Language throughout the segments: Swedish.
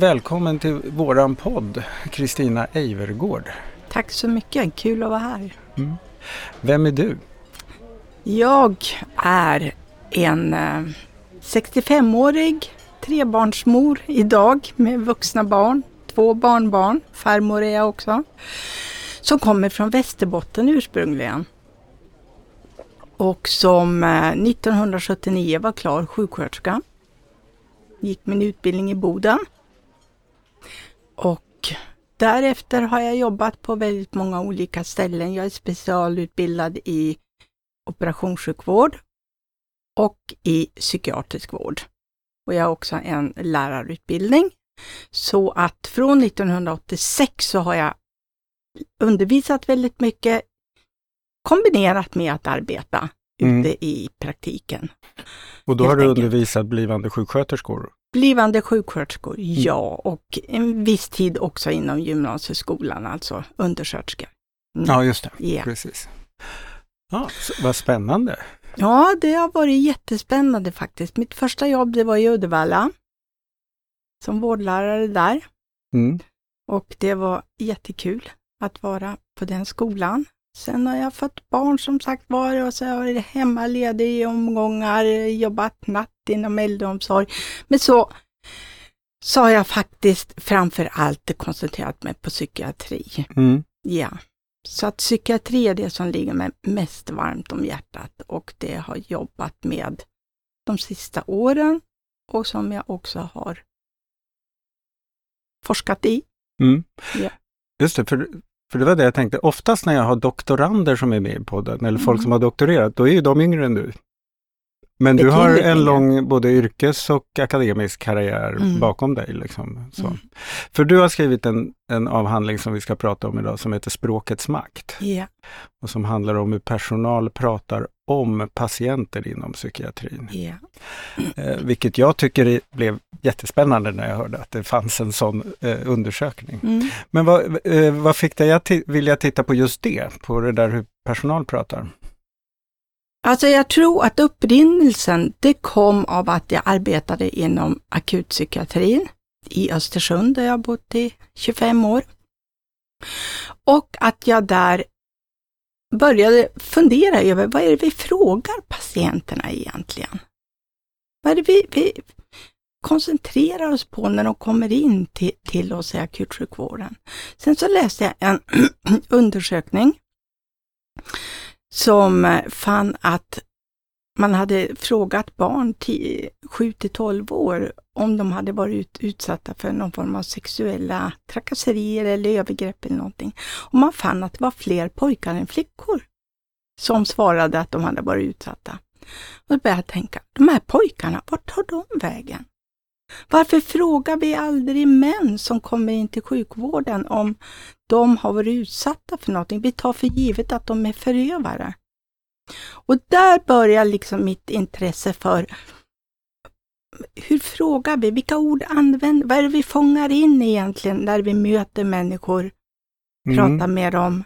Välkommen till våran podd, Kristina Eivergård. Tack så mycket, kul att vara här. Mm. Vem är du? Jag är en 65-årig trebarnsmor idag med vuxna barn, två barnbarn, farmor är jag också, som kommer från Västerbotten ursprungligen. Och som 1979 var klar sjuksköterska. Gick min utbildning i Boden. Och därefter har jag jobbat på väldigt många olika ställen. Jag är specialutbildad i operationssjukvård och i psykiatrisk vård. Och jag har också en lärarutbildning. Så att från 1986 så har jag undervisat väldigt mycket kombinerat med att arbeta mm. ute i praktiken. Och då har du enkelt. undervisat blivande sjuksköterskor? Blivande sjuksköterskor, mm. ja, och en viss tid också inom gymnasieskolan, alltså undersköterskor. Mm. Ja, just det. Yeah. Precis. Ja, vad spännande. Ja, det har varit jättespännande faktiskt. Mitt första jobb det var i Uddevalla, som vårdlärare där. Mm. Och det var jättekul att vara på den skolan. Sen har jag fått barn som sagt var och så har jag hemmaledig i omgångar, jobbat natt inom äldreomsorg. Men så, så har jag faktiskt framför allt koncentrerat mig på psykiatri. Mm. Ja. Så att psykiatri är det som ligger mig mest varmt om hjärtat och det har jobbat med de sista åren och som jag också har forskat i. Mm. Ja. Just det, för för det var det jag tänkte, oftast när jag har doktorander som är med i podden, eller mm. folk som har doktorerat, då är ju de yngre än du. Men du har en lång både yrkes och akademisk karriär mm. bakom dig. Liksom, mm. För du har skrivit en, en avhandling som vi ska prata om idag som heter Språkets makt. Yeah. Och som handlar om hur personal pratar om patienter inom psykiatrin. Yeah. Eh, vilket jag tycker blev jättespännande när jag hörde att det fanns en sån eh, undersökning. Mm. Men vad, eh, vad fick dig att vilja titta på just det, på det där hur personal pratar? Alltså jag tror att upprinnelsen, det kom av att jag arbetade inom akutpsykiatrin i Östersund där jag bott i 25 år. Och att jag där började fundera över vad är det vi frågar patienterna egentligen? Vad är det vi, vi koncentrerar oss på när de kommer in till, till oss i akutsjukvården? Sen så läste jag en undersökning som eh, fann att man hade frågat barn 7 till 12 år om de hade varit utsatta för någon form av sexuella trakasserier eller övergrepp eller någonting. Och man fann att det var fler pojkar än flickor som svarade att de hade varit utsatta. Och då började jag tänka, de här pojkarna, vart tar de vägen? Varför frågar vi aldrig män som kommer in till sjukvården om de har varit utsatta för någonting? Vi tar för givet att de är förövare. Och där börjar liksom mitt intresse för hur frågar vi? Vilka ord använder Vad är det vi fångar in egentligen när vi möter människor, mm. pratar med dem,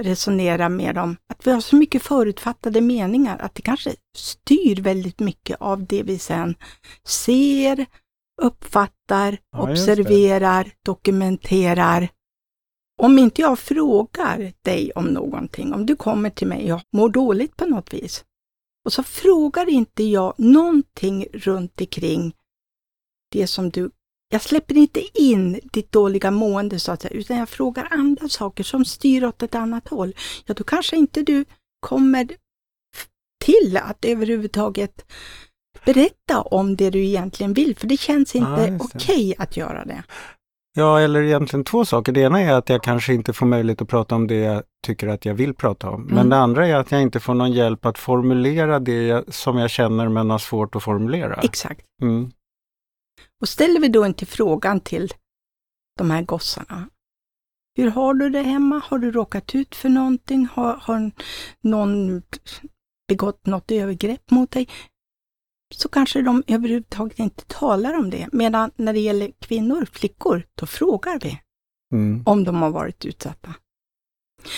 resonerar med dem? Att vi har så mycket förutfattade meningar att det kanske styr väldigt mycket av det vi sen ser, uppfattar, ja, observerar, dokumenterar. Om inte jag frågar dig om någonting, om du kommer till mig och mår dåligt på något vis, och så frågar inte jag någonting runt omkring det som du... Jag släpper inte in ditt dåliga mående så att säga, utan jag frågar andra saker som styr åt ett annat håll. Ja, då kanske inte du kommer till att överhuvudtaget berätta om det du egentligen vill, för det känns inte ja, okej okay att göra det. Ja, eller egentligen två saker. Det ena är att jag kanske inte får möjlighet att prata om det jag tycker att jag vill prata om. Mm. Men det andra är att jag inte får någon hjälp att formulera det som jag känner men har svårt att formulera. Exakt. Mm. Och ställer vi då inte frågan till de här gossarna. Hur har du det hemma? Har du råkat ut för någonting? Har, har någon begått något övergrepp mot dig? Så kanske de överhuvudtaget inte talar om det. Medan när det gäller kvinnor, flickor, då frågar vi mm. om de har varit utsatta.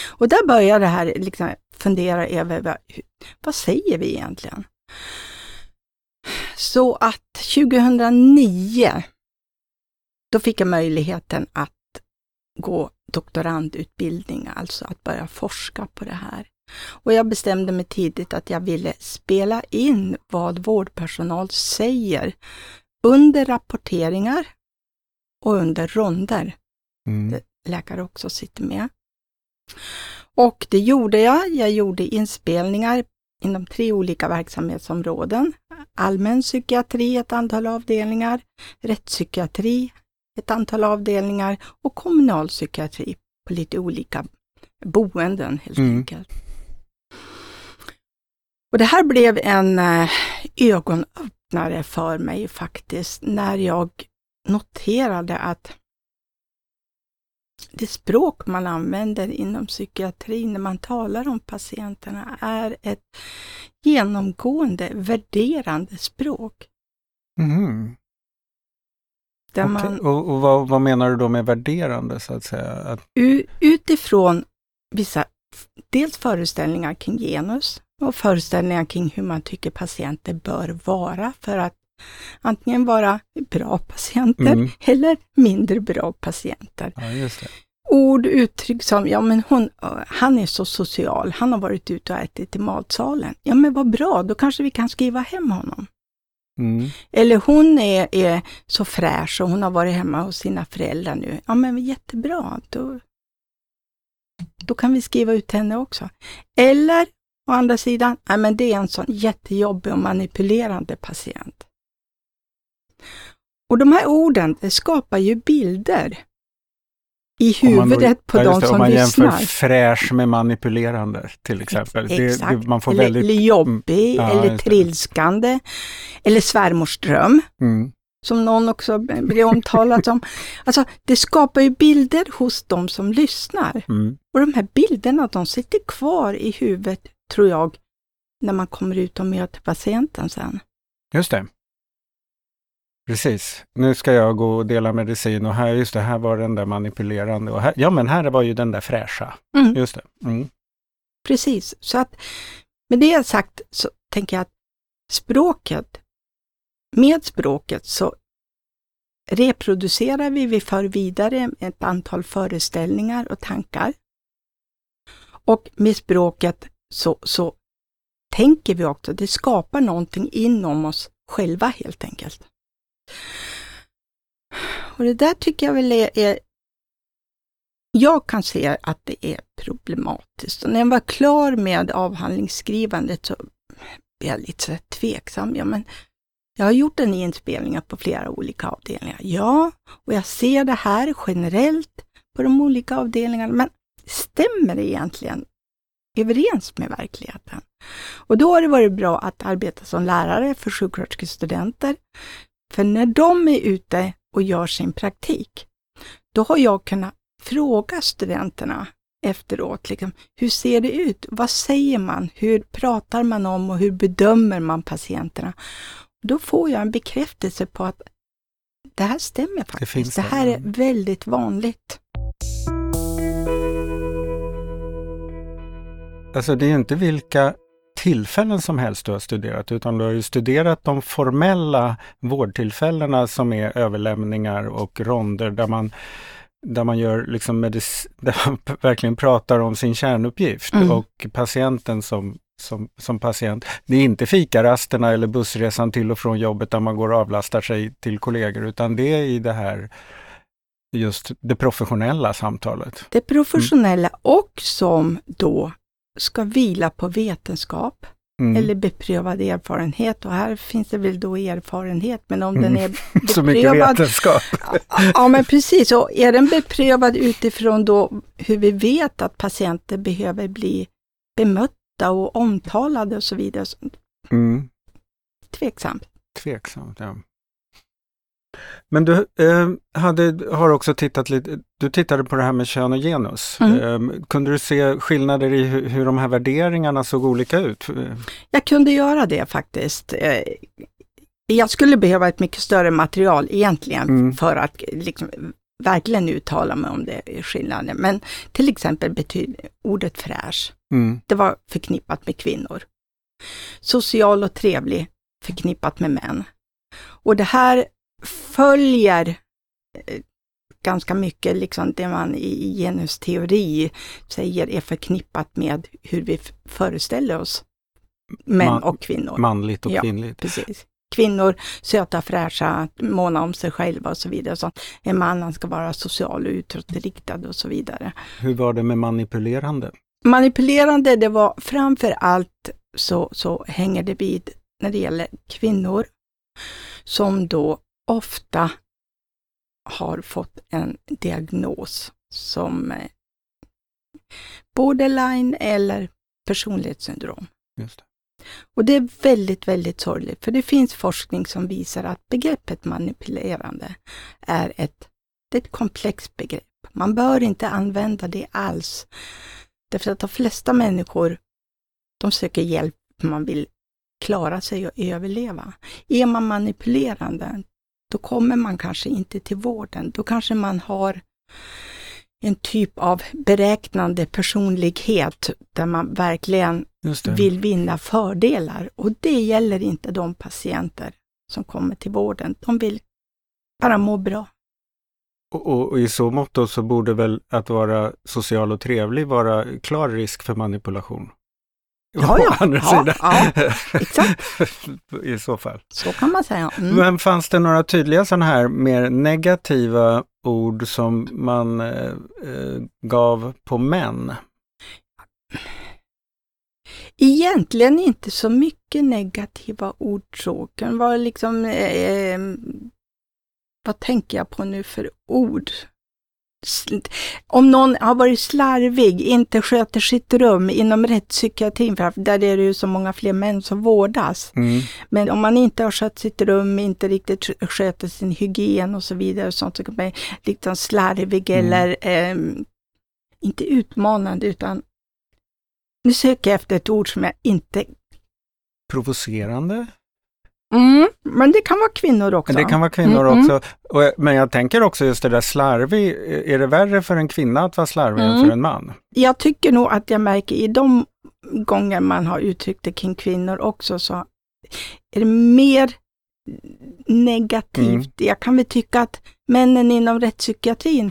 Och där börjar det här liksom fundera över vad, vad säger vi egentligen? så att 2009, då fick jag möjligheten att gå doktorandutbildning, alltså att börja forska på det här. Och jag bestämde mig tidigt att jag ville spela in vad vårdpersonal säger under rapporteringar och under ronder. Mm. Läkare också sitter med. Och det gjorde jag. Jag gjorde inspelningar inom tre olika verksamhetsområden. Allmän psykiatri, ett antal avdelningar, rättspsykiatri, ett antal avdelningar och kommunalpsykiatri på lite olika boenden helt Mm. enkelt. Och det här blev en eh, ögonöppnare för mig faktiskt, när jag noterade att det språk man använder inom psykiatrin när man talar om patienterna är ett genomgående värderande språk. Mhm. Där Okej. man Och, och vad, vad menar du då med värderande så att säga? Att, utifrån vissa, dels föreställningar kring genus och föreställningar kring hur man tycker patienter bör vara för att antingen vara bra patienter Mm. eller mindre bra patienter. ja. Ord, uttryck som, ja men hon, han är så social, han har varit ute och ätit i matsalen. Ja men vad bra, då kanske vi kan skriva hem honom. Mm. Eller hon är, är så fräsch och hon har varit hemma hos sina föräldrar nu. Ja men jättebra, då, då kan vi skriva ut henne också. Eller å andra sidan, ja men det är en sån jättejobbig och manipulerande patient. Och de här orden, det skapar ju bilder i man då- huvudet på de det, som Om man lyssnar. jämför fräsch med manipulerande till exempel. Det, Exakt. det, man får eller, väldigt... eller jobbig, Ja, eller det. trilskande, eller svärmorsdröm. Mm. som någon också blev omtalat om. Alltså, det skapar ju bilder hos de som lyssnar. Mm. Och de här bilderna, de sitter kvar i huvudet, tror jag, när man kommer ut och möter patienten sen. Just det. Precis. Nu ska jag gå och dela medicin och här, just det, här var den där manipulerande och här, ja men här var ju den där fräscha. Mm, Just det. Mm. precis. Så att med det sagt så tänker jag att språket, med språket så reproducerar vi, vi för vidare ett antal föreställningar och tankar. Och med språket så, så tänker vi också, det skapar någonting inom oss själva helt enkelt. Och det där tycker jag väl är, är jag kan se att det är problematiskt. Och när jag var klar med avhandlingsskrivandet så blev jag lite så tveksam. Ja, men jag har gjort en inspelning på flera olika avdelningar. Ja, och jag ser det här generellt på de olika avdelningarna, men stämmer det egentligen överens med verkligheten? Och då har det varit bra att arbeta som lärare för sjuksköterskestudenter. För när de är ute och gör sin praktik, då har jag kunnat fråga studenterna efteråt, liksom, hur ser det ut? Vad säger man? Hur pratar man om och hur bedömer man patienterna? Då får jag en bekräftelse på att det här stämmer faktiskt. finns Det, det, här är väldigt vanligt. Alltså det är inte vilka tillfällen som helst du har studerat, utan du har ju studerat de formella vårdtillfällena som är överlämningar och ronder där man där man gör liksom där man verkligen pratar om sin kärnuppgift Mm. och patienten som, som, som patient. Det är inte fikarasterna eller bussresan till och från jobbet där man går och avlastar sig till kollegor, utan det är i det här just det professionella samtalet. Det professionella och som då ska vila på vetenskap Mm. eller beprövad erfarenhet. Och här finns det väl då erfarenhet, men om Mm. den är Så mycket beprövad vetenskap. Ja, men precis. Och är den beprövad utifrån då hur vi vet att patienter behöver bli bemötta och omtalade och så vidare, Mm. tveksamt. Tveksamt, ja. Men du eh, hade, har också tittat lite, du tittade på det här med kön och genus. Mm. Eh, kunde du se skillnader i hur, hur de här värderingarna såg olika ut? Jag kunde göra det faktiskt. Eh, Jag skulle behöva ett mycket större material egentligen Mm. för att liksom verkligen uttala mig om det skillnaden. Men till exempel betyder ordet fräsch, Mm. det var förknippat med kvinnor. Social och trevlig förknippat med män. Och det här följer eh, ganska mycket liksom det man i genusteori säger är förknippat med hur vi föreställer oss män Man- och kvinnor. Manligt och Ja. kvinnligt. Precis. Kvinnor, söta, fräscha, måna om sig själva och så vidare. Sånt. En man han ska vara social och utåtriktad och så vidare. Hur var det med manipulerande? Manipulerande, det var framför allt så, så hänger det vid när det gäller kvinnor som då ofta har fått en diagnos som eh, borderline eller personlighetssyndrom. Just det. Och det är väldigt, väldigt sorgligt, för det finns forskning som visar att begreppet manipulerande är ett, det är ett komplext begrepp. Man bör inte använda det alls. Därför att de flesta människor, de söker hjälp, man vill klara sig och överleva. Är man manipulerande, då kommer man kanske inte till vården. Då kanske man har en typ av beräknande personlighet där man verkligen vill vinna fördelar. Och det gäller inte de patienter som kommer till vården. De vill bara må bra. Och, och, och i så mått så borde väl att vara social och trevlig vara klar risk för manipulation? Ja, ja. Andra Ja, sidan. ja, exakt. I så fall. Så kan man säga. Mm. Men fanns det några tydliga sådana här mer negativa ord som man eh, eh, gav på män? Egentligen inte så mycket negativa ord så. Kan vara liksom, eh, vad tänker jag på nu för ord? Om någon har varit slarvig, inte sköter sitt rum inom rättspsykiatrin, för där är det ju så många fler män som vårdas. Mm. Men om man inte har skött sitt rum, inte riktigt sk- sköter sin hygien och så vidare, och sånt, så kan man liksom slarvig Mm. eller ehm, inte utmanande, utan nu söker jag efter ett ord som jag inte... Provocerande? Mm, men det kan vara kvinnor också. Det kan vara kvinnor Mm, också. Och, men jag tänker också just det där slarvig. Är det värre för en kvinna att vara slarvig än Mm. för en man? Jag tycker nog att jag märker i de gånger man har uttryckt det kring kvinnor också, så är det mer negativt. Mm. Jag kan väl tycka att männen inom rättspsykiatrin,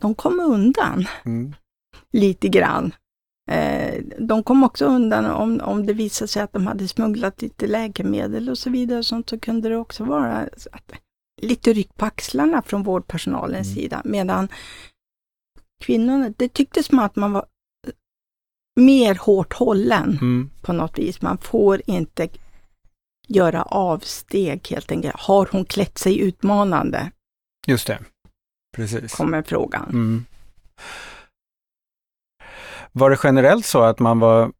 de kommer undan. Mm. lite grann. Eh, de kom också undan om, om det visade sig att de hade smugglat lite läkemedel och så vidare. Sånt, så kunde det också vara att, lite ryck på axlarna från vårdpersonalens Mm. sida. Medan kvinnorna, det tycktes som att man var mer hårt hållen Mm. på något vis. Man får inte göra avsteg helt enkelt. Har hon klätt sig utmanande? Just det. Precis. Kommer frågan. Mm. Var det generellt så att man var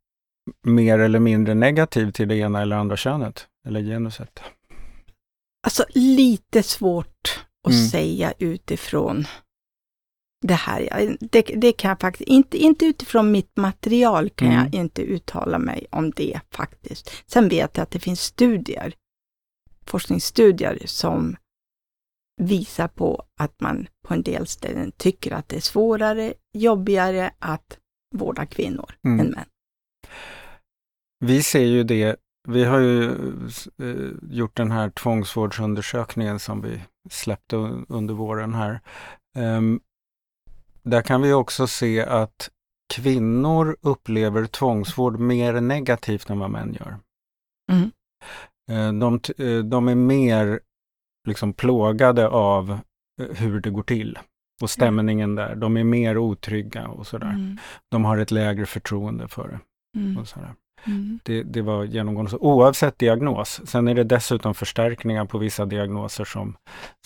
mer eller mindre negativ till det ena eller andra könet? Eller genuset? Alltså lite svårt att Mm. säga utifrån det här. Det, det kan jag faktiskt, inte, inte utifrån mitt material kan Mm. jag inte uttala mig om det faktiskt. Sen vet jag att det finns studier, forskningsstudier som visar på att man på en del ställen tycker att det är svårare, jobbigare att vårda kvinnor Mm. än män. Vi ser ju det, vi har ju eh, gjort den här tvångsvårdsundersökningen som vi släppte un- under våren här. Ehm, där kan vi också se att kvinnor upplever tvångsvård mer negativt än vad män gör. Mm. Eh, de, eh, de är mer liksom plågade av hur det går till och stämningen där. De är mer otrygga och sådär. Mm. De har ett lägre förtroende för det. Mm. Och sådär. Mm. Det, det var genomgående så, oavsett diagnos. Sen är det dessutom förstärkningar på vissa diagnoser som,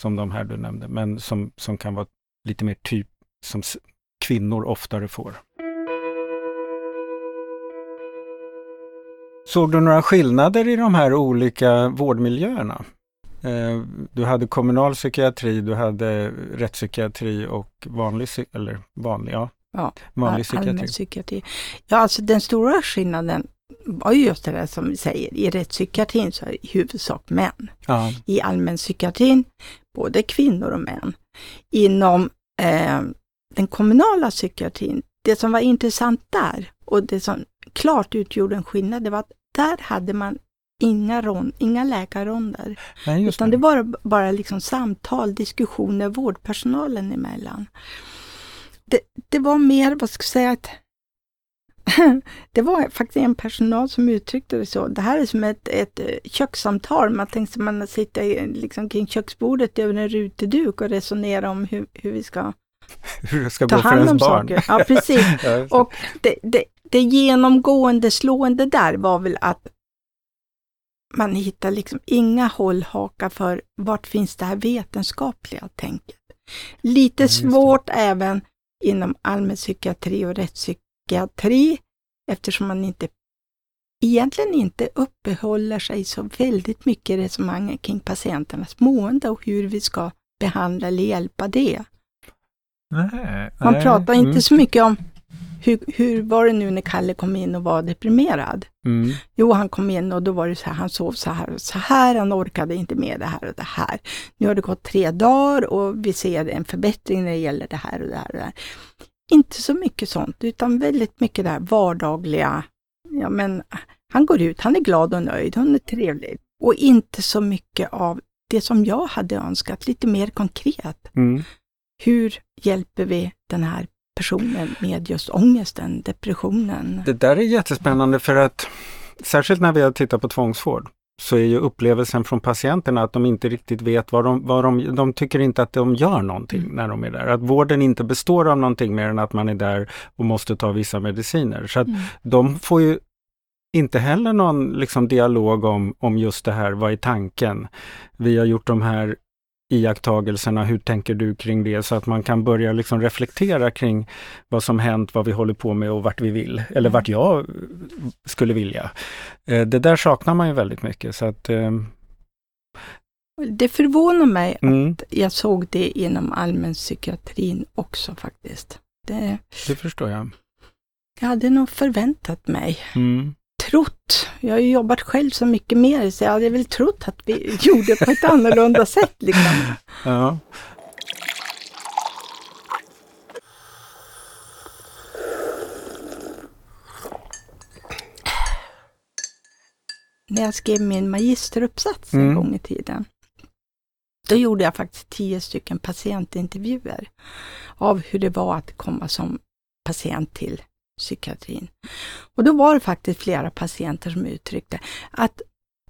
som de här du nämnde, men som, som kan vara lite mer typ som kvinnor oftare får. Såg du några skillnader i de här olika vårdmiljöerna? Eh, Du hade kommunal psykiatri, du hade rättspsykiatri och vanlig, eller vanlig, ja, Ja, vanlig All- psykiatri. allmän psykiatri. Ja, alltså den stora skillnaden var ju just det där som vi säger, i rättspsykiatrin så är det i huvudsak män. Ja, I allmänpsykiatrin, både kvinnor och män. Inom eh, den kommunala psykiatrin, det som var intressant där och det som klart utgjorde en skillnad, det var att där hade man inga, rond, inga läkarronder. Nej, Utan det var bara liksom samtal, diskussioner vårdpersonalen emellan. Det, det var mer, vad ska jag säga, att det var faktiskt en personal som uttryckte det så. Det här är som ett, ett eh, kökssamtal. Man sig man sitter liksom kring köksbordet över en ruteduk och resonerar om hur, hur vi ska Hur det ska ta gå för hand ens om barn. saker. Ja, precis. Och det, det, det genomgående slående där var väl att man hittar liksom inga hållhakar för vart finns det här vetenskapliga tänket. Lite Ja, svårt även inom allmänpsykiatri och rättspsykiatri eftersom man inte egentligen inte uppehåller sig så väldigt mycket i resonemanget kring patienternas mående och hur vi ska behandla eller hjälpa det. Nej, Man nej, pratar mm, inte så mycket om hur, hur var det nu när Kalle kom in och var deprimerad? Mm. Jo, han kom in och då var det så här, han sov så här och så här, han orkade inte med det här och det här. Nu har det gått tre dagar och vi ser en förbättring när det gäller det här och det här och det här. Inte så mycket sånt, utan väldigt mycket det här vardagliga. Ja, men han går ut, han är glad och nöjd, hon är trevlig. Och inte så mycket av det som jag hade önskat, lite mer konkret. Mm. Hur hjälper vi den här personen med just ångesten, depressionen? Det där är jättespännande för att särskilt när vi har tittat på tvångsvård så är ju upplevelsen från patienterna att de inte riktigt vet vad de, vad de, de tycker inte att de gör någonting Mm. när de är där. Att vården inte består av någonting mer än att man är där och måste ta vissa mediciner. Så att Mm. de får ju inte heller någon liksom, dialog om, om just det här, vad är tanken? Vi har gjort de här iakttagelserna, hur tänker du kring det? Så att man kan börja liksom reflektera kring vad som hänt, vad vi håller på med och vart vi vill, eller vart jag skulle vilja. Eh, Det där saknar man ju väldigt mycket. Så att, eh, Det förvånar mig mm, att jag såg det inom allmänpsykiatrin också faktiskt. Det, det förstår jag. jag hade nog förväntat mig, Mm. Trott, jag har ju jobbat själv så mycket mer så jag hade väl trott att vi gjorde på ett annorlunda sätt. Liksom. Ja. När jag skrev min magisteruppsats Mm. en gång i tiden, då gjorde jag faktiskt tio stycken patientintervjuer av hur det var att komma som patient till psykiatrin. Och då var det faktiskt flera patienter som uttryckte att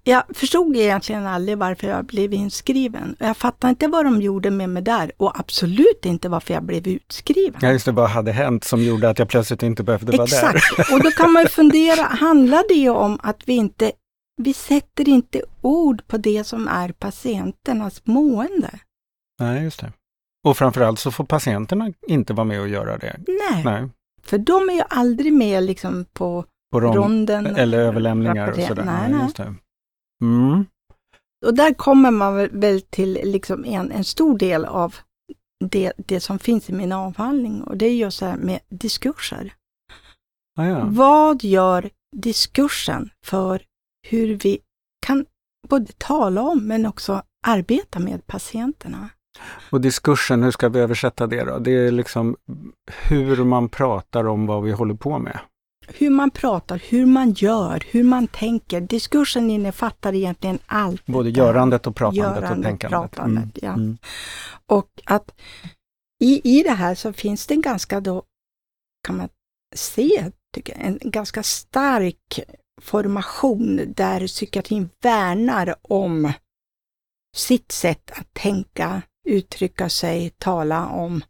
jag förstod egentligen aldrig varför jag blev inskriven. Jag fattade inte vad de gjorde med mig där och absolut inte varför jag blev utskriven. ja, just det, vad hade hänt som gjorde att jag plötsligt inte behövde vara där? Exakt, och då kan man ju fundera, handlar det om att vi inte, vi sätter inte ord på det som är patienternas mående? Nej, just det. Och framförallt så får patienterna inte vara med och göra det. Nej, Nej, för de är ju aldrig med liksom på på rom- ronden. eller överlämningar och sådär. Nej, Ja, nej. det. Mm. Och där kommer man väl- väl till liksom en, en stor del av det, det som finns i min avhandling och det är just det här med diskurser. Ah, ja. Vad gör diskursen för hur vi kan både tala om men också arbeta med patienterna? Och diskursen, hur ska vi översätta det då? Det är liksom hur man pratar om vad vi håller på med. Hur man pratar, hur man gör, hur man tänker. Diskursen innefattar egentligen allt. Både görandet och pratandet och Görandet, tänkandet. pratandet, ja. Mm. Och att i, i det här så finns det en ganska då, kan man se, tycker jag, en ganska stark formation där psykiatrin värnar om sitt sätt att tänka, uttrycka sig, tala om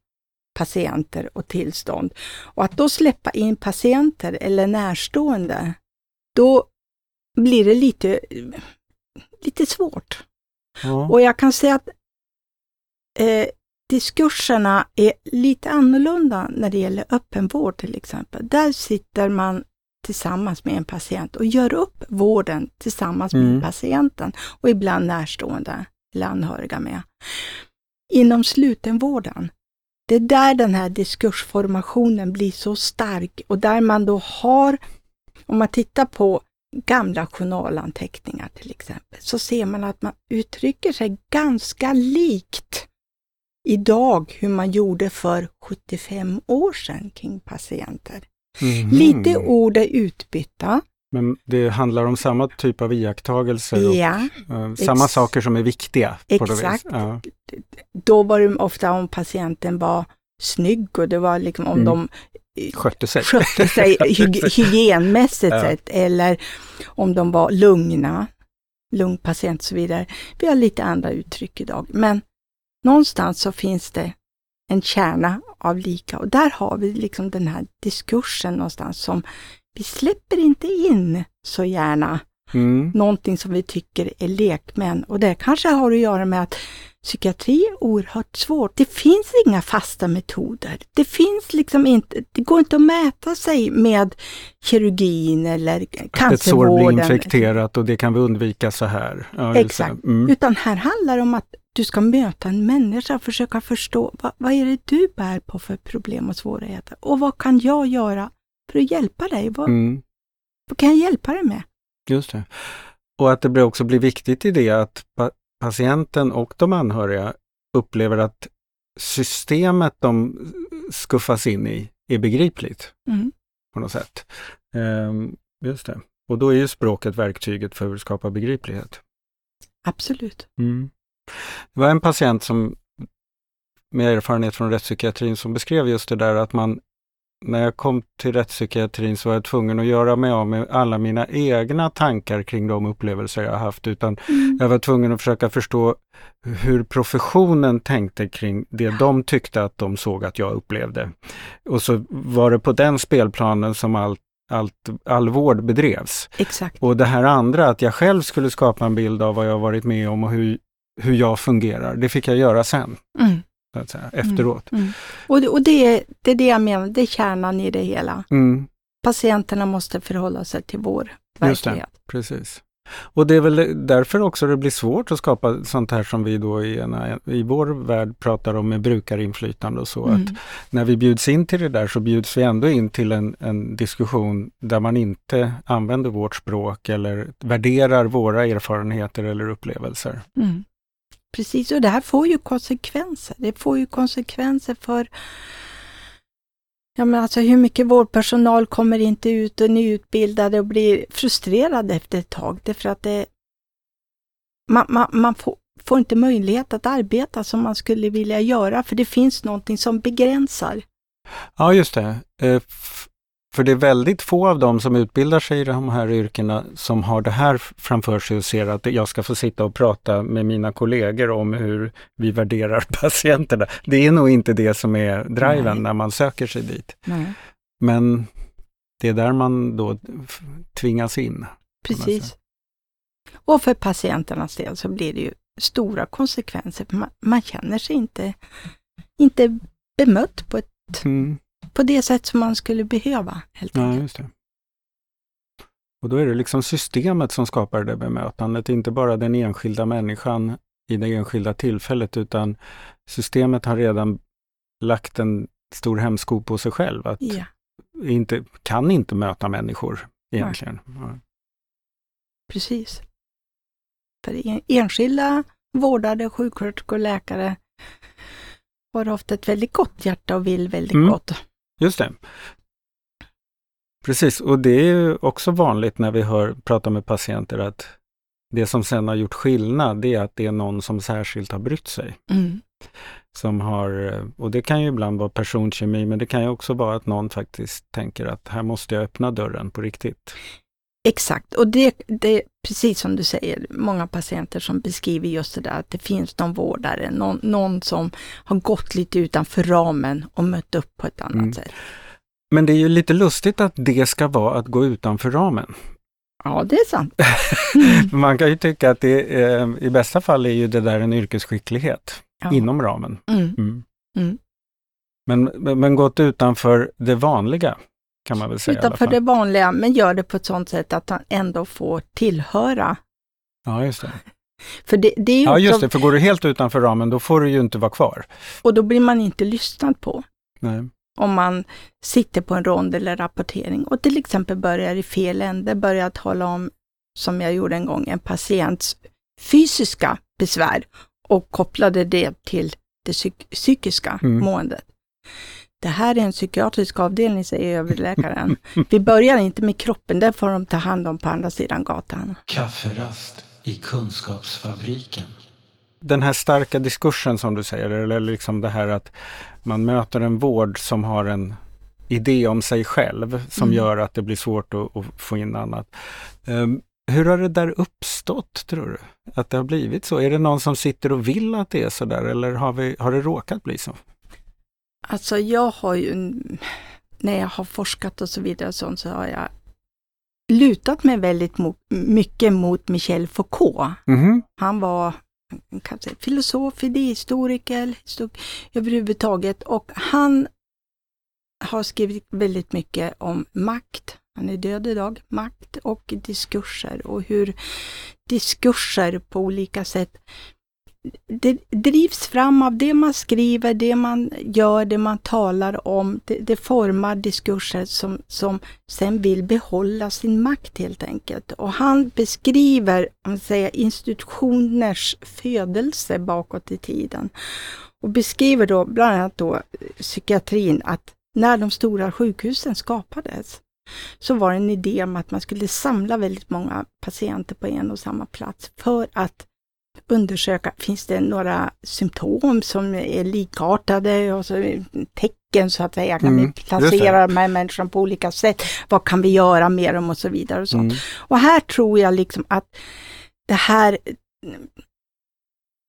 patienter och tillstånd. Och att då släppa in patienter eller närstående, då blir det lite, lite svårt. Ja. Och jag kan säga att eh, diskurserna är lite annorlunda när det gäller öppenvård till exempel. Där sitter man tillsammans med en patient och gör upp vården tillsammans med Mm. patienten och ibland närstående eller anhöriga med. Inom slutenvården, det är där den här diskursformationen blir så stark och där man då har, om man tittar på gamla journalanteckningar till exempel, så ser man att man uttrycker sig ganska likt idag hur man gjorde för 75 år sedan kring patienter. Mhm. Lite ord är utbytta, Men det handlar om samma typ av iakttagelser och Ja, eh, samma saker som är viktiga. Exakt. Ja. då var det ofta om patienten var snygg och det var liksom om Mm. de Skötte sig. skötte sig hy hygienmässigt Ja. sett eller om de var lugna, lugn patient och så vidare. Vi har lite andra uttryck idag, men någonstans så finns det en kärna av lika och där har vi liksom den här diskursen någonstans som vi släpper inte in så gärna Mm. någonting som vi tycker är lekmän. Och det kanske har att göra med att psykiatri är oerhört svårt. Det finns inga fasta metoder. Det finns liksom inte, det går inte att mäta sig med kirurgin eller Ett sår blir cancervården. infekterat och det kan vi undvika så här. Ja, Exakt. Mm. Utan här handlar det om att du ska möta en människa och försöka förstå vad, vad är det du bär på för problem och svårigheter? Och vad kan jag göra för att hjälpa dig? Vad, Mm. vad kan jag hjälpa dig med? Just det. Och att det också blir viktigt i det att pa patienten och de anhöriga upplever att systemet de skuffas in i är begripligt Mm. på något sätt. Ehm, just det. Och då är ju språket verktyget för att skapa begriplighet. Absolut. Mm. Det var en patient som med erfarenhet från rättspsykiatrin som beskrev just det där att man när jag kom till rättspsykiatrin så var jag tvungen att göra mig av med alla mina egna tankar kring de upplevelser jag haft utan Mm. jag var tvungen att försöka förstå hur professionen tänkte kring det de tyckte att de såg att jag upplevde. Och så var det på den spelplanen som allt, allt, all vård bedrevs. Exakt. Och det här andra, att jag själv skulle skapa en bild av vad jag varit med om och hur, hur jag fungerar, det fick jag göra sen, Mm. Att säga, efteråt. Mm. Och, det, och det, är, det är det jag menar, det är kärnan i det hela. Mm, Patienterna måste förhålla sig till vår Just det. verklighet. precis. Och det är väl därför också det blir svårt att skapa sånt här som vi då i, ena, i vår värld pratar om med brukarinflytande och så. Att Mm. när vi bjuds in till det där så bjuds vi ändå in till en, en diskussion där man inte använder vårt språk eller värderar våra erfarenheter eller upplevelser. Mm. Precis, och det här får ju konsekvenser. Det får ju konsekvenser för Ja, men alltså hur mycket vårdpersonal kommer inte ut och nyutbildade och blir frustrerade efter ett tag därför att det, man, man, man får, får inte möjlighet att arbeta som man skulle vilja göra för det finns någonting som begränsar. Ja, just det. Eh, för det är väldigt få av dem som utbildar sig i de här yrkena som har det här framför sig och ser att jag ska få sitta och prata med mina kollegor om hur vi värderar patienterna. Det är nog inte det som är driven Nej. när man söker sig dit. Nej. Men det är där man då tvingas in. Precis. Och för patienternas del så blir det ju stora konsekvenser. Man, man känner sig inte, inte bemött på, ett, Mm. På det sätt som man skulle behöva. Helt Ja, enkelt. det. Och då är det liksom systemet som skapar det bemötandet, inte bara den enskilda människan i det enskilda tillfället, utan systemet har redan lagt en stor hämsko på sig själv, att Ja, inte, kan inte möta människor egentligen. Ja. precis. För en- enskilda vårdare, sjuksköterskor och läkare har ofta ett väldigt gott hjärta och vill väldigt Mm. gott. Just det. Precis, och det är ju också vanligt när vi hör, pratar med patienter att det som sen har gjort skillnad, det är att det är någon som särskilt har brytt sig. Mm. som har, och det kan ju ibland vara personkemi, men det kan ju också vara att någon faktiskt tänker att här måste jag öppna dörren på riktigt. Exakt, och det, det är precis som du säger, många patienter som beskriver just det där att det finns någon vårdare, någon, någon som har gått lite utanför ramen och mött upp på ett annat Mm. sätt. Men det är ju lite lustigt att det ska vara att gå utanför ramen. Ja, det är sant. Man kan ju tycka att det eh, i bästa fall är ju det där en yrkesskicklighet Ja. inom ramen. Mm. Mm. Mm. Men men gått utanför det vanliga kan man väl säga Utanför det vanliga, men gör det på ett sådant sätt att han ändå får tillhöra. Ja, just det. För det, det är Ja, just det. För går du helt utanför ramen, då får du ju inte vara kvar. och då blir man inte lyssnad på. Nej. om man sitter på en rond eller rapportering och till exempel börjar i fel ände, börjar tala om, som jag gjorde en gång, en patients fysiska besvär och kopplade det till det psyk- psykiska Mm. måendet. Det här är en psykiatrisk avdelning, säger överläkaren. Vi börjar inte med kroppen, det får de ta hand om på andra sidan gatan. Kafferast i Kunskapsfabriken. Den här starka diskursen som du säger, eller liksom det här att man möter en vård som har en idé om sig själv som Mm. gör att det blir svårt att, att få in annat. Ehm, hur har det där uppstått tror du? Att det har blivit så? Är det någon som sitter och vill att det är så där eller har, vi, har det råkat bli så? Alltså jag har ju, när jag har forskat och så vidare och sånt, så har jag lutat mig väldigt mot, mycket mot Michel Foucault. Mhm. Han var kanske filosof, idéhistoriker, histor- överhuvudtaget och han har skrivit väldigt mycket om makt. Han är död idag. Makt och diskurser och hur diskurser på olika sätt det drivs fram av det man skriver, det man gör, det man talar om. Det, det formar diskurser som, som sen vill behålla sin makt helt enkelt. Och han beskriver om man säger, institutioners födelse bakåt i tiden. Och beskriver då bland annat då psykiatrin att när de stora sjukhusen skapades så var det en idé om att man skulle samla väldigt många patienter på en och samma plats för att undersöka, finns det några symptom som är likartade och så tecken så att säga, kan Mm, vi placera de här människorna på olika sätt? Vad kan vi göra med dem och så vidare och sånt. Mm. Och här tror jag liksom att det här,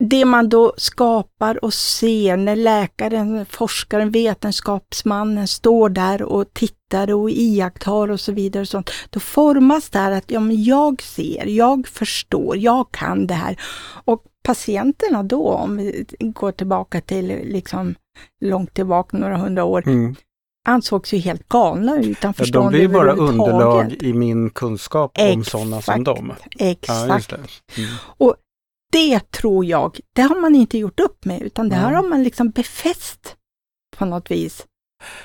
det man då skapar och ser när läkaren, forskaren, vetenskapsmannen står där och tittar och iakttar och så vidare, och sånt, då formas det här att ja, men jag ser, jag förstår, jag kan det här. Och patienterna då, om vi går tillbaka till liksom långt tillbaka, några hundra år, Mm. ansågs ju helt galna utan Ja, de förstånd blir ju bara underlag i min kunskap om Exakt. sådana som dem. Exakt. Ja, just det. Det tror jag, det har man inte gjort upp med, utan det här har man liksom befäst på något vis.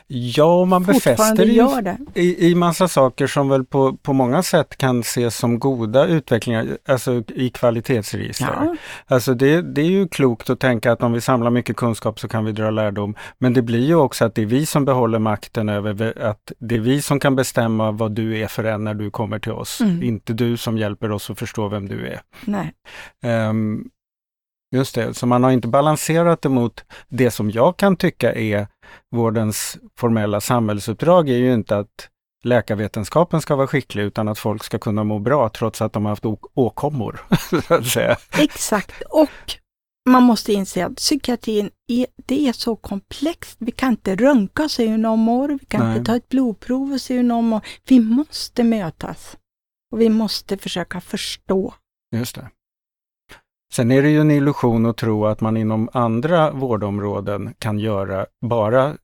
Ja, man befäster det ju gör det. i, i massa saker som väl på, på många sätt kan ses som goda utvecklingar, alltså i kvalitetsregister. Ja, Alltså det, det är ju klokt att tänka att om vi samlar mycket kunskap så kan vi dra lärdom. Men det blir ju också att det är vi som behåller makten över, ve- att det är vi som kan bestämma vad du är för en när du kommer till oss. Mm. Inte du som hjälper oss att förstå vem du är. nej. Ehm, just det, så man har inte balanserat det mot det som jag kan tycka är vårdens formella samhällsuppdrag är ju inte att läkarvetenskapen ska vara skicklig utan att folk ska kunna må bra trots att de har haft åkommor. Exakt. Och man måste inse att psykiatrin är, det är så komplext. Vi kan inte röntga och se hur någon mår, vi kan Nej. inte ta ett blodprov och se hur någon mår. Vi måste mötas. Och vi måste försöka förstå. Just det. Sen är det ju en illusion att tro att man inom andra vårdområden kan göra, bara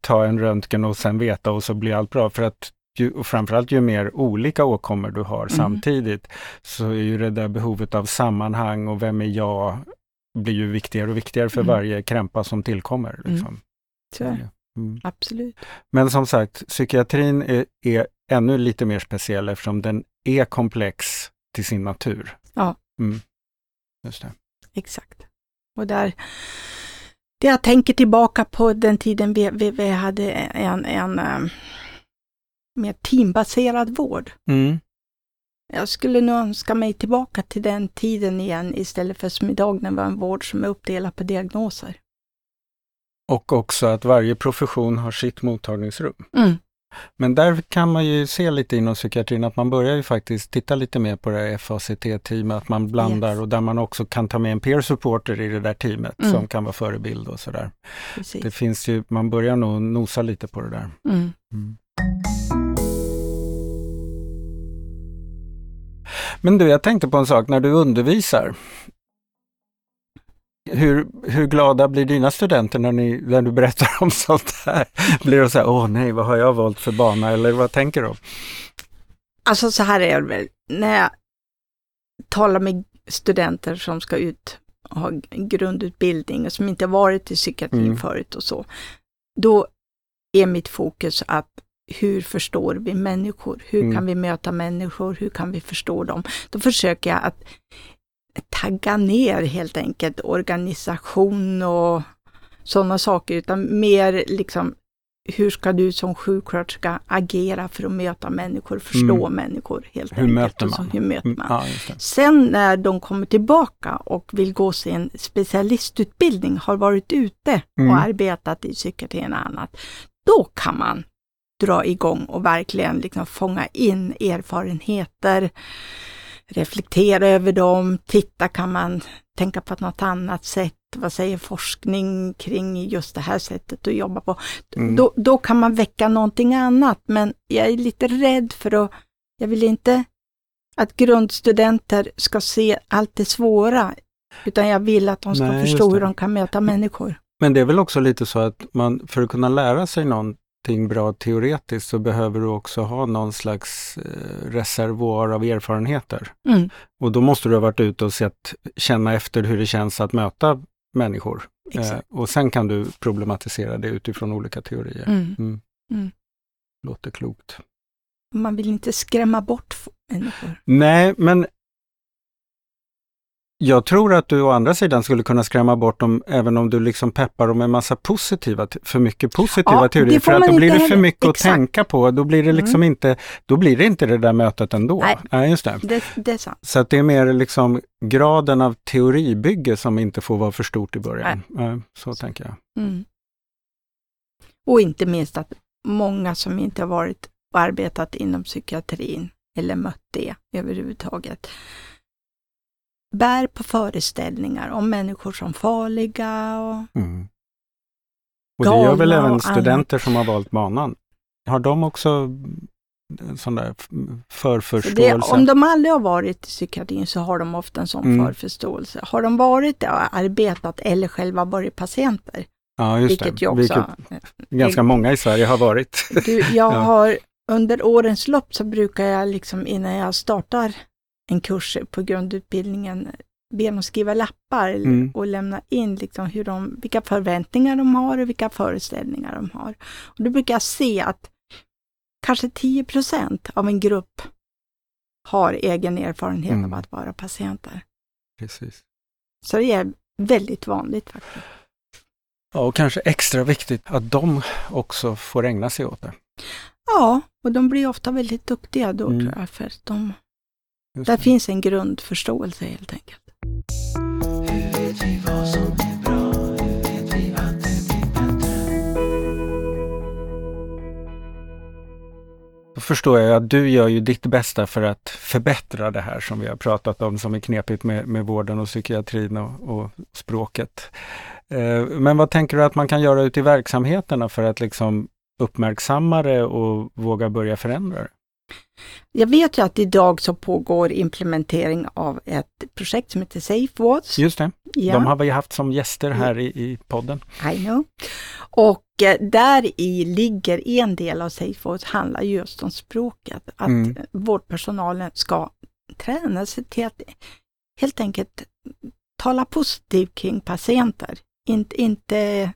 ta en röntgen och sen veta och så blir allt bra. För att ju, och framförallt ju mer olika åkommor du har Mm. samtidigt så är ju det där behovet av sammanhang och vem är jag blir ju viktigare och viktigare för Mm. varje krämpa som tillkommer. Liksom. Så, är det. Mm. absolut. Men som sagt, psykiatrin är, är ännu lite mer speciell eftersom den är komplex till sin natur. Ja. Mm. Just det. Exakt. Och där, det jag tänker tillbaka på den tiden vi, vi, vi hade en, en eh, mer teambaserad vård. Mm. Jag skulle nog önska mig tillbaka till den tiden igen istället för som idag när vi har en vård som är uppdelad på diagnoser. Och också att varje profession har sitt mottagningsrum. Mm. Men där kan man ju se lite inom psykiatrin att man börjar ju faktiskt titta lite mer på det här FACT-teamet, att man blandar Yes. och där man också kan ta med en peer supporter i det där teamet Mm. som kan vara förebild och sådär. Precis. Det finns ju, man börjar nog nosa lite på det där. Mm. Mm. Men du, jag tänkte på en sak när du undervisar. Hur, hur glada blir dina studenter när, ni, när du berättar om sånt här? Blir de så här, åh nej, vad har jag valt för bana? Eller vad tänker de? Alltså så här är det väl, när jag talar med studenter som ska ut och ha grundutbildning och som inte varit i psykiatrin Mm. förut och så, då är mitt fokus att hur förstår vi människor? Hur Mm. kan vi möta människor? Hur kan vi förstå dem? Då försöker jag att tagga ner helt enkelt organisation och sådana saker, utan mer liksom hur ska du som sjuksköterska agera för att möta människor, förstå Mm. människor helt Hur enkelt. möter så, man? hur möter Mm, man? Ja, just det. Sen när de kommer tillbaka och vill gå sin specialistutbildning, har varit ute Mm. och arbetat i psykiatrin och annat, då kan man dra igång och verkligen liksom fånga in erfarenheter, reflektera över dem, titta kan man tänka på något annat sätt, vad säger forskning kring just det här sättet att jobba på. Mm. Då, då kan man väcka någonting annat, men jag är lite rädd för att, jag vill inte att grundstudenter ska se allt det svåra, utan jag vill att de ska Nej, förstå hur de kan möta människor. Men det är väl också lite så att man för att kunna lära sig någonting bra teoretiskt så behöver du också ha någon slags eh, reservoar av erfarenheter. Mm, Och då måste du ha varit ute och sett, känna efter hur det känns att möta människor. Eh, och sen kan du problematisera det utifrån olika teorier. Mm. Mm. Mm. Låter klokt. Man vill inte skrämma bort människor. Nej, men jag tror att du å andra sidan skulle kunna skrämma bort dem även om du liksom peppar dem med massa positiva, för mycket positiva Ja, teorier. För att då blir det för mycket att exakt. tänka på. Då blir det liksom inte, då blir det inte det där mötet ändå. Nej. just det. Det, det är sant. Så att det är mer liksom graden av teoribygge som inte får vara för stort i början. Eh, Så tänker jag. Mm. Och inte minst att många som inte har varit och arbetat inom psykiatrin eller mött det överhuvudtaget bär på föreställningar om människor som farliga och Mm. Och det gör väl även studenter som har valt banan. Har de också en sån där f- Så det, förförståelse? om de aldrig har varit i psykiatrin så har de ofta en sån Mm. förförståelse. Har de varit och arbetat eller själva varit patienter, ja, just vilket det. ju också... Vilket ganska många i Sverige har varit. Du, jag Ja. har under årens lopp så brukar jag liksom innan jag startar en kurs på grundutbildningen be dem skriva lappar Mm. och lämna in liksom hur de, vilka förväntningar de har och vilka föreställningar de har. Och då brukar jag se att kanske 10% av en grupp har egen erfarenhet Mm. av att vara patienter. Precis. Så det är väldigt vanligt faktiskt. Ja, och kanske extra viktigt att de också får ägna sig åt det. Ja, och de blir ofta väldigt duktiga då Mm. tror jag, för att de, där det. finns en grundförståelse helt enkelt. Hur vet vi vad som är bra? Hur vet vi att det blir bättre? Då förstår jag att du gör ju ditt bästa för att förbättra det här som vi har pratat om som är knepigt med, med vården och psykiatrin och, och språket. Eh, men vad tänker du att man kan göra ute i verksamheterna för att liksom uppmärksamma det och våga börja förändra det? Jag vet ju att idag så pågår implementering av ett projekt som heter Safe Words. Just det, Ja, de har vi haft som gäster här i, i podden. I know. Och eh, där i ligger en del av Safe Words handlar just om språket. Att Mm. vårdpersonalen ska träna sig till att helt enkelt tala positivt kring patienter. Inte, inte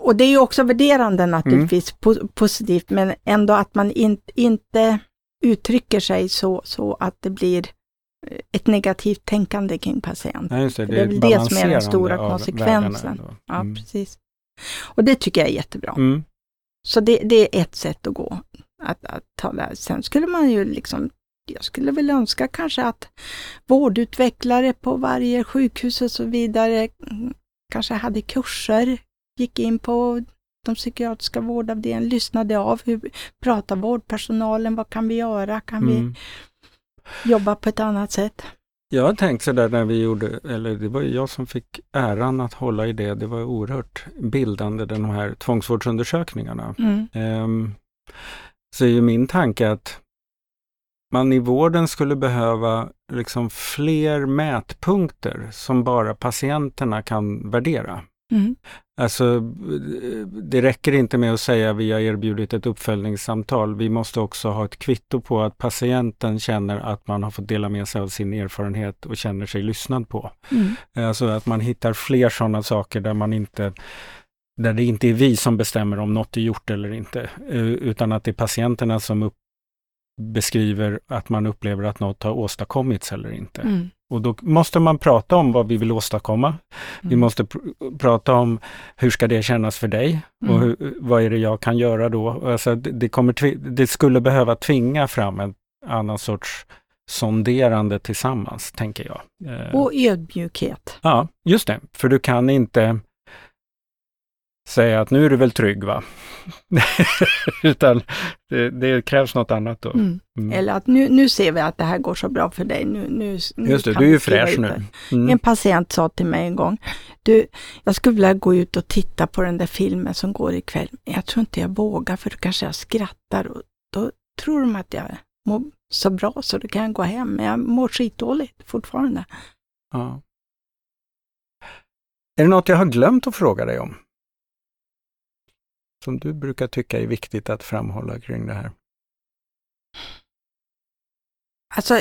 och det är ju också värderande naturligtvis, po- positivt, men ändå att man in, inte uttrycker sig så, så att det blir eh, ett negativt tänkande kring patienten. Ja, det, För det är väl det som är den stora konsekvensen. ändå. Ja, Mm. precis. Och det tycker jag är jättebra. Mm. Så det, det är ett sätt att gå, att, att tala. Sen skulle man ju liksom, jag skulle väl önska kanske att vårdutvecklare på varje sjukhus och så vidare mm, kanske hade kurser, gick in på de psykiatriska vårdavdelningarna, lyssnade av hur pratar vårdpersonalen, vad kan vi göra, kan Mm. vi jobba på ett annat sätt? Jag har tänkt sådär när vi gjorde, eller det var jag som fick äran att hålla i det. Det var oerhört bildande de här tvångsvårdsundersökningarna. Mm. Ehm, så är ju min tanke att man i vården skulle behöva liksom fler mätpunkter som bara patienterna kan värdera. Mm. Alltså, det räcker inte med att säga vi har erbjudit ett uppföljningssamtal. Vi måste också ha ett kvitto på att patienten känner att man har fått dela med sig av sin erfarenhet och känner sig lyssnad på. Mm. Alltså att man hittar fler sådana saker där man inte där det inte är vi som bestämmer om något är gjort eller inte, eh, utan att det är patienterna som beskriver att man upplever att något har åstadkommits eller inte. Mm. Och då måste man prata om vad vi vill åstadkomma. Vi Mm. måste pr- prata om hur ska det kännas för dig och Mm. hur, vad är det jag kan göra då? Alltså, det, det, kommer det skulle behöva tvinga fram en annan sorts sonderande tillsammans, tänker jag. Eh, Och ödmjukhet. Ja, just det. För du kan inte säga att nu är du väl trygg va? Utan det, det krävs något annat då. Mm. Mm. Eller att nu, nu ser vi att det här går så bra för dig. Nu, nu, nu Just det, du är ju fräsch nu. Mm. En patient sa till mig en gång, du, jag skulle vilja gå ut och titta på den där filmen som går ikväll, men jag tror inte jag vågar för då kanske jag skrattar och då tror de att jag mår så bra så då kan jag gå hem, men jag mår skitdåligt fortfarande. Ja. Är det något jag har glömt att fråga dig om? Som du brukar tycka är viktigt att framhålla kring det här? Alltså,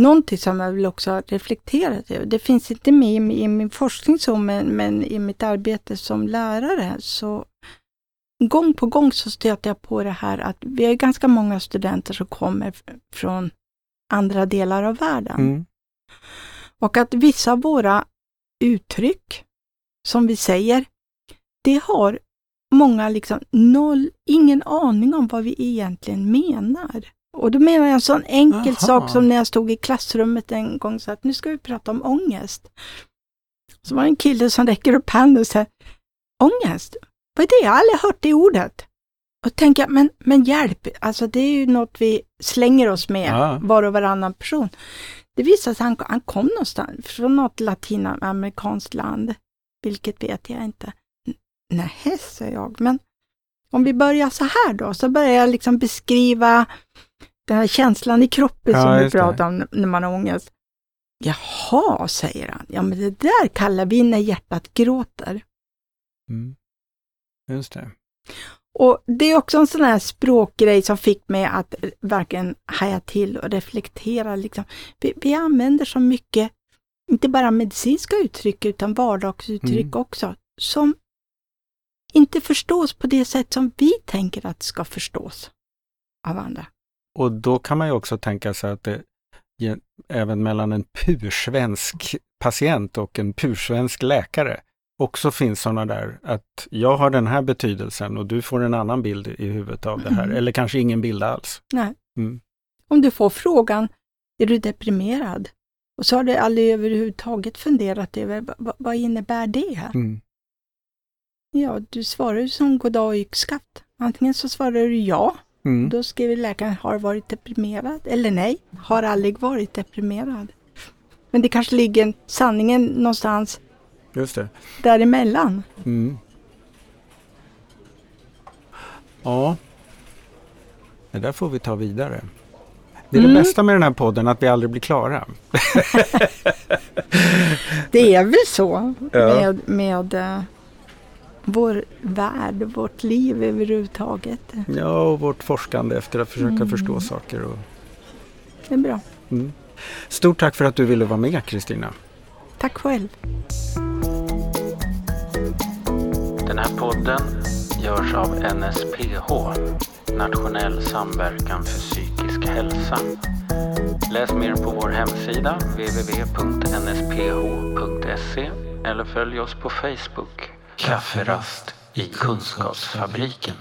någonting som jag vill också ha reflekterat över, det finns inte med i, min- forskning så, men, men i mitt arbete som lärare så gång på gång så stöter jag på det här att vi har ganska många studenter som kommer från andra delar av världen. Mm. Och att vissa av våra uttryck som vi säger, det har många liksom noll, ingen aning om vad vi egentligen menar. Och då menar jag en sån enkel Aha. sak som när jag stod i klassrummet en gång så att nu ska vi prata om ångest. Så var det en kille som räcker upp handen och säger Ångest? Vad är det? Jag har aldrig hört det ordet. Och tänker jag, men, men hjälp, alltså det är ju något vi slänger oss med, Ja. var och varannan person. Det visade sig att han, han kom någonstans, från något latinamerikanskt land. Vilket vet jag inte. Nej, säger jag, men om vi börjar så här då, så börjar jag liksom beskriva den här känslan i kroppen Ja, som vi pratar om när man har ångest. Jaha, säger han. Ja, men det där kallar vi när hjärtat gråter. Mm. Just det. Och det är också en sån här språkgrej som fick mig att verkligen haja till och reflektera. Liksom. Vi, vi använder så mycket, inte bara medicinska uttryck, utan vardagsuttryck Mm. också, som inte förstås på det sätt som vi tänker att ska förstås av andra. Och då kan man ju också tänka sig att det även mellan en pursvensk patient och en pursvensk läkare också finns sådana där att jag har den här betydelsen och du får en annan bild i huvudet av det här. Mm. Eller kanske ingen bild alls. Nej. Mm. Om du får frågan, är du deprimerad? Och så har du aldrig överhuvudtaget funderat över vad- vad, vad innebär det? Mm. Ja, du svarar ju som goddag yxskaft. Antingen så svarar du ja, Mm. då skriver läkaren har varit deprimerad, eller nej, har aldrig varit deprimerad. Men det kanske ligger sanningen någonstans Just det. däremellan. Mm. Ja, det där får vi ta vidare. Det är Mm. det bästa med den här podden, att vi aldrig blir klara. Det är väl så med, med eh, vår värld, vårt liv överhuvudtaget. Ja, och vårt forskande efter att försöka Mm. förstå saker. Och, Det är bra. mm. Stort tack för att du ville vara med, Kristina. Tack själv. Den här podden görs av NSPH, Nationell samverkan för psykisk hälsa. Läs mer på vår hemsida www.nsph.se eller följ oss på Facebook, Kafferast i Kunskapsfabriken.